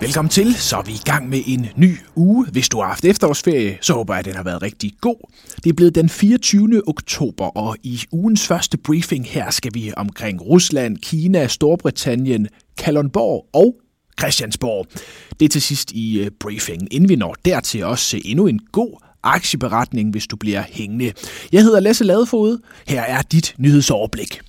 Velkommen til, så er vi i gang med en ny uge. Hvis du har haft efterårsferie, så håber jeg, at den har været rigtig god. Det er blevet den 24. oktober, og i ugens første briefing her skal vi omkring Rusland, Kina, Storbritannien, Kalundborg og Christiansborg. Det er til sidst i øh, briefingen. Inden vi når dertil også endnu en god aktieberetning, hvis du bliver hængende. Jeg hedder Lasse Ladefod. Her er dit nyhedsoverblik.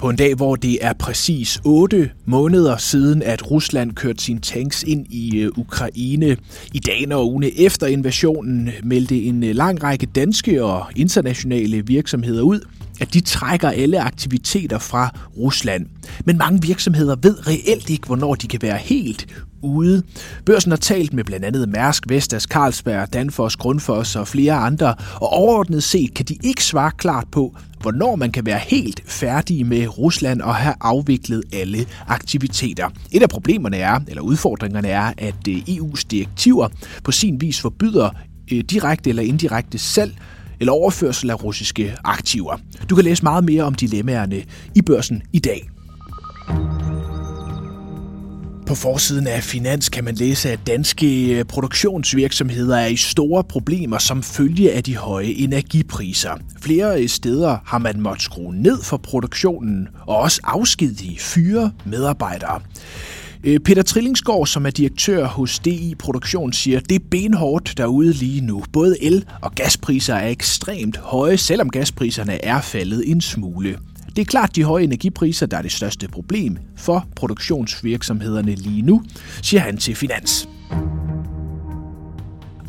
På en dag, hvor det er præcis 8 måneder siden, at Rusland kørte sine tanks ind i øh, Ukraine. I dagen og ugen efter invasionen meldte en øh, lang række danske og internationale virksomheder ud, at de trækker alle aktiviteter fra Rusland. Men mange virksomheder ved reelt ikke, hvornår de kan være helt ude. Børsen har talt med blandt andet Mærsk, Vestas, Carlsberg, Danfoss, Grundfos og flere andre, og overordnet set kan de ikke svare klart på, hvornår man kan være helt færdig med Rusland og have afviklet alle aktiviteter. Et af problemerne er, eller udfordringerne er, at øh, EU's direktiver på sin vis forbyder øh, direkte eller indirekte salg eller overførsel af russiske aktiver. Du kan læse meget mere om dilemmaerne i børsen i dag. På forsiden af Finans kan man læse, at danske øh, produktionsvirksomheder er i store problemer som følge af de høje energipriser. Flere øh, steder har man måttet skrue ned for produktionen og også afskedige fyre medarbejdere. Øh, Peter Trillingsgaard, som er direktør hos DI Produktion, siger, det er benhårdt derude lige nu. Både el- og gaspriser er ekstremt høje, selvom gaspriserne er faldet en smule. Det er klart de høje energipriser, der er det største problem for produktionsvirksomhederne lige nu, siger han til Finans.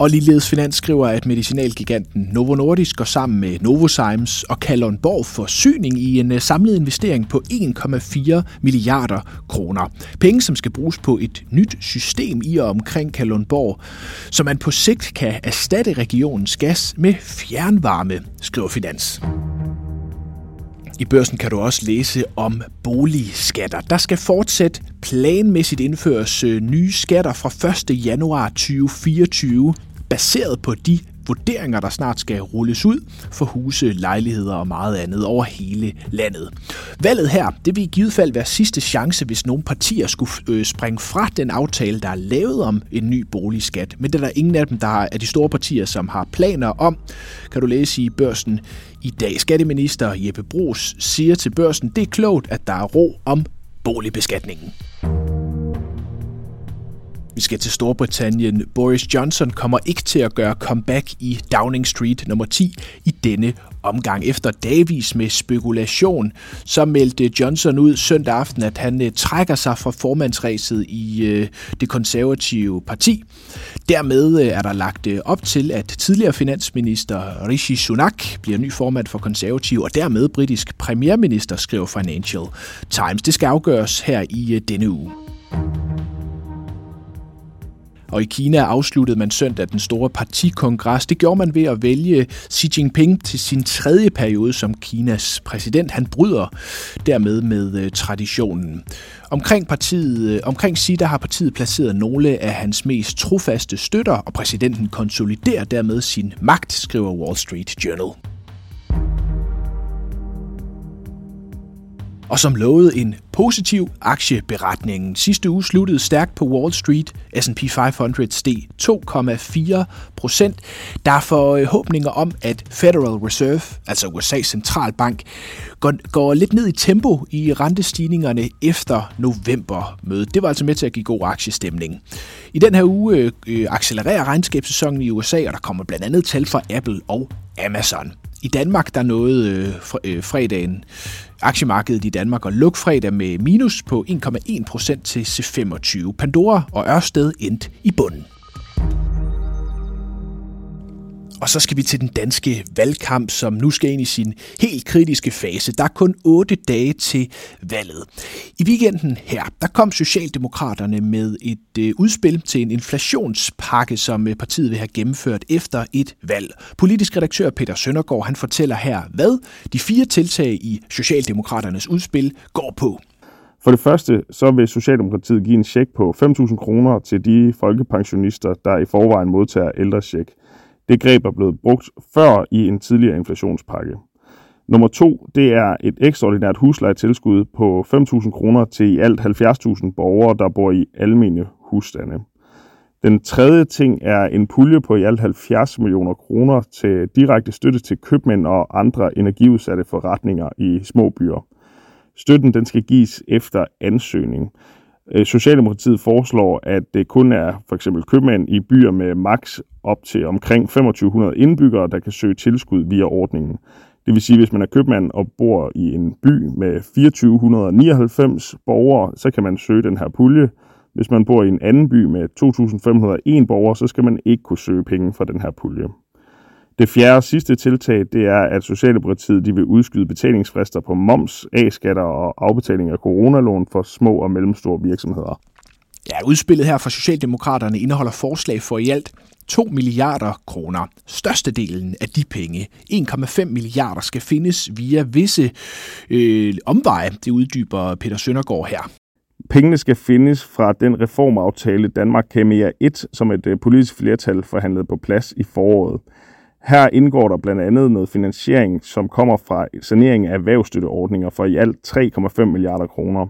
Og ligeledes Finans skriver, at medicinalgiganten Novo Nordisk går sammen med Novozymes og Kalundborg Forsyning i en øh, samlet investering på 1,4 milliarder kroner. Penge, som skal bruges på et nyt system i og omkring Kalundborg, så man på sigt kan erstatte regionens gas med fjernvarme, skriver Finans. I børsen kan du også læse om boligskatter. Der skal fortsat planmæssigt indføres øh, nye skatter fra 1. januar 2024, baseret på de vurderinger, der snart skal rulles ud for huse, lejligheder og meget andet over hele landet. Valget her, det vil i givet fald være sidste chance, hvis nogle partier skulle øh, springe fra den aftale, der er lavet om en ny boligskat. Men det er der ingen af dem, der er de store partier, som har planer om, kan du læse i børsen i dag. Skatteminister Jeppe Brugs siger til børsen, det er klogt, at der er ro om boligbeskatningen. Vi skal til Storbritannien. Boris Johnson kommer ikke til at gøre comeback i Downing Street nummer 10 i denne omgang. Efter dagvis med spekulation, så meldte Johnson ud søndag aften, at han øh, trækker sig fra formandsræset i øh, det konservative parti. Dermed øh, er der lagt op til, at tidligere finansminister Rishi Sunak bliver ny formand for konservative, og dermed britisk premierminister, skriver Financial Times. Det skal afgøres her i denne uge. Og i Kina afsluttede man søndag den store partikongres. Det gjorde man ved at vælge Xi Jinping til sin tredje periode som Kinas præsident. Han bryder dermed med øh, traditionen. Omkring, partiet, øh, omkring Xi der har partiet placeret nogle af hans mest trofaste støtter, og præsidenten konsoliderer dermed sin magt, skriver Wall Street Journal. Og som lovede en positiv aktieberetning. Sidste uge sluttede stærkt på Wall Street. S&P 500 steg 2,4 procent. Der er forhåbninger om, at Federal Reserve, altså USA's centralbank, går, går lidt ned i tempo i rentestigningerne efter novembermødet. Det var altså med til at give god aktiestemning. I den her uge øh, øh accelererer regnskabssæsonen i USA, og der kommer blandt andet tal fra Apple og Amazon. I Danmark der nåede øh, øh, fredagen aktiemarkedet i Danmark og lukke fredag med minus på 1,1 procent til C25. Pandora og Ørsted endte i bunden. Og så skal vi til den danske valgkamp, som nu skal ind i sin helt kritiske fase. Der er kun 8 dage til valget. I weekenden her, der kom Socialdemokraterne med et øh, udspil til en inflationspakke, som øh, partiet vil have gennemført efter et valg. Politisk redaktør Peter Søndergaard, han fortæller her, hvad de fire tiltag i Socialdemokraternes udspil går på. For det første, så vil Socialdemokratiet give en check på 5.000 kroner til de folkepensionister, der i forvejen modtager ældrecheck. Det greb er blevet brugt før i en tidligere inflationspakke. Nummer to, det er et ekstraordinært huslejetilskud på 5.000 kroner til i alt 70.000 borgere, der bor i almene husstande. Den tredje ting er en pulje på i alt 70 millioner kroner til direkte støtte til købmænd og andre energiudsatte forretninger i små byer. Støtten den skal gives efter ansøgning. Øh, Socialdemokratiet foreslår, at det kun er for eksempel købmænd i byer med maks op til omkring 2500 indbyggere, der kan søge tilskud via ordningen. Det vil sige, at hvis man er købmand og bor i en by med 2499 borgere, så kan man søge den her pulje. Hvis man bor i en anden by med 2501 borgere, så skal man ikke kunne søge penge fra den her pulje. Det fjerde og sidste tiltag, det er, at Socialdemokratiet de vil udskyde betalingsfrister på moms, A-skatter og afbetaling af coronalån for små og mellemstore virksomheder. Ja, udspillet her fra Socialdemokraterne indeholder forslag for i alt 2 milliarder kroner. Størstedelen af de penge, 1,5 milliarder, skal findes via visse øh, omveje. Det uddyber Peter Søndergaard her. Pengene skal findes fra den reformaftale Danmark kan mere 1, som et øh, politisk flertal forhandlede på plads i foråret. Her indgår der blandt andet noget finansiering, som kommer fra sanering af erhvervsstøtteordninger for i alt 3,5 milliarder kroner.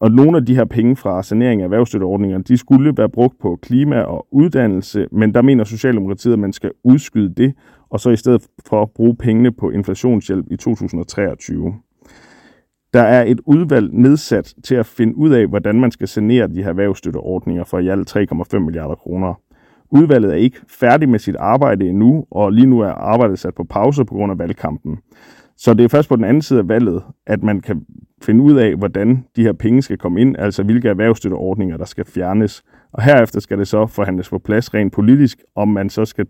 Og nogle af de her penge fra sanering af erhvervsstøtteordninger, de skulle være brugt på klima og uddannelse, men der mener Socialdemokratiet, at man skal udskyde det, og så i stedet for bruge pengene på inflationshjælp i 2023. Der er et udvalg nedsat til at finde ud af, hvordan man skal sanere de her erhvervsstøtteordninger for i alt 3,5 milliarder kroner. Udvalget er ikke færdig med sit arbejde endnu, og lige nu er arbejdet sat på pause på grund af valgkampen. Så det er først på den anden side af valget, at man kan finde ud af, hvordan de her penge skal komme ind, altså hvilke erhvervsstøtteordninger, der skal fjernes. Og herefter skal det så forhandles på plads rent politisk, om man så skal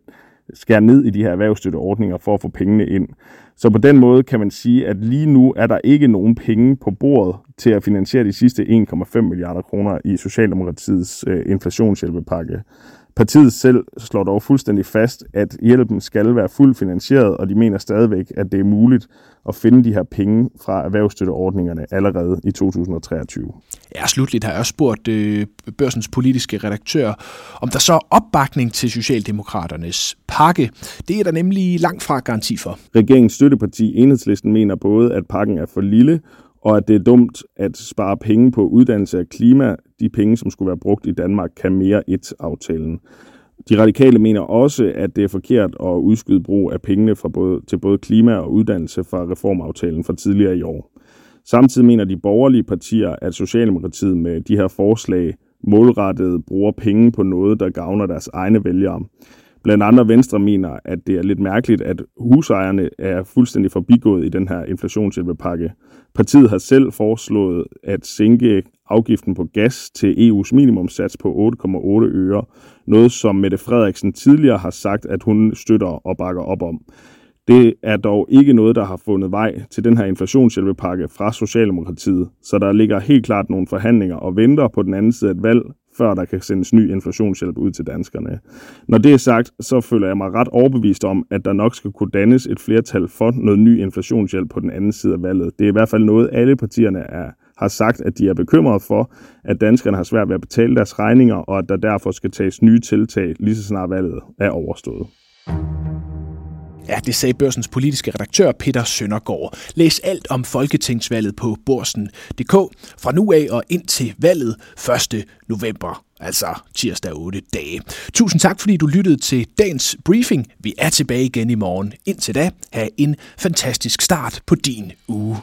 skære ned i de her erhvervsstøtteordninger for at få pengene ind. Så på den måde kan man sige, at lige nu er der ikke nogen penge på bordet til at finansiere de sidste 1,5 milliarder kroner i Socialdemokratiets øh, inflationshjælpepakke. Partiet selv slår dog fuldstændig fast, at hjælpen skal være fuldt finansieret, og de mener stadigvæk, at det er muligt at finde de her penge fra erhvervsstøtteordningerne allerede i 2023. Ja, slutligt har jeg også spurgt øh, børsens politiske redaktør, om der så er opbakning til Socialdemokraternes pakke. Det er der nemlig langt fra garanti for. Regeringens støtteparti Enhedslisten mener både, at pakken er for lille, og at det er dumt at spare penge på uddannelse af klima, de penge, som skulle være brugt i Danmark, kan mere et aftalen. De radikale mener også, at det er forkert at udskyde brug af pengene fra både, til både klima og uddannelse fra reformaftalen fra tidligere i år. Samtidig mener de borgerlige partier, at Socialdemokratiet med de her forslag målrettet bruger penge på noget, der gavner deres egne vælgere. Blandt andre Venstre mener, at det er lidt mærkeligt, at husejerne er fuldstændig forbigået i den her inflationshjælpepakke. Partiet har selv foreslået at sænke afgiften på gas til EU's minimumsats på 8,8 øre. Noget som Mette Frederiksen tidligere har sagt, at hun støtter og bakker op om. Det er dog ikke noget, der har fundet vej til den her inflationshjælpepakke fra Socialdemokratiet, så der ligger helt klart nogle forhandlinger og venter på den anden side af et valg, før der kan sendes ny inflationshjælp ud til danskerne. Når det er sagt, så føler jeg mig ret overbevist om, at der nok skal kunne dannes et flertal for noget ny inflationshjælp på den anden side af valget. Det er i hvert fald noget, alle partierne er, har sagt, at de er bekymrede for, at danskerne har svært ved at betale deres regninger, og at der derfor skal tages nye tiltag, lige så snart valget er overstået. Ja, det sagde børsens politiske redaktør Peter Søndergaard. Læs alt om folketingsvalget på borsen.dk fra nu af og ind til valget 1. november, altså tirsdag 8 dage. Tusind tak, fordi du lyttede til dagens briefing. Vi er tilbage igen i morgen. Indtil da, have en fantastisk start på din uge.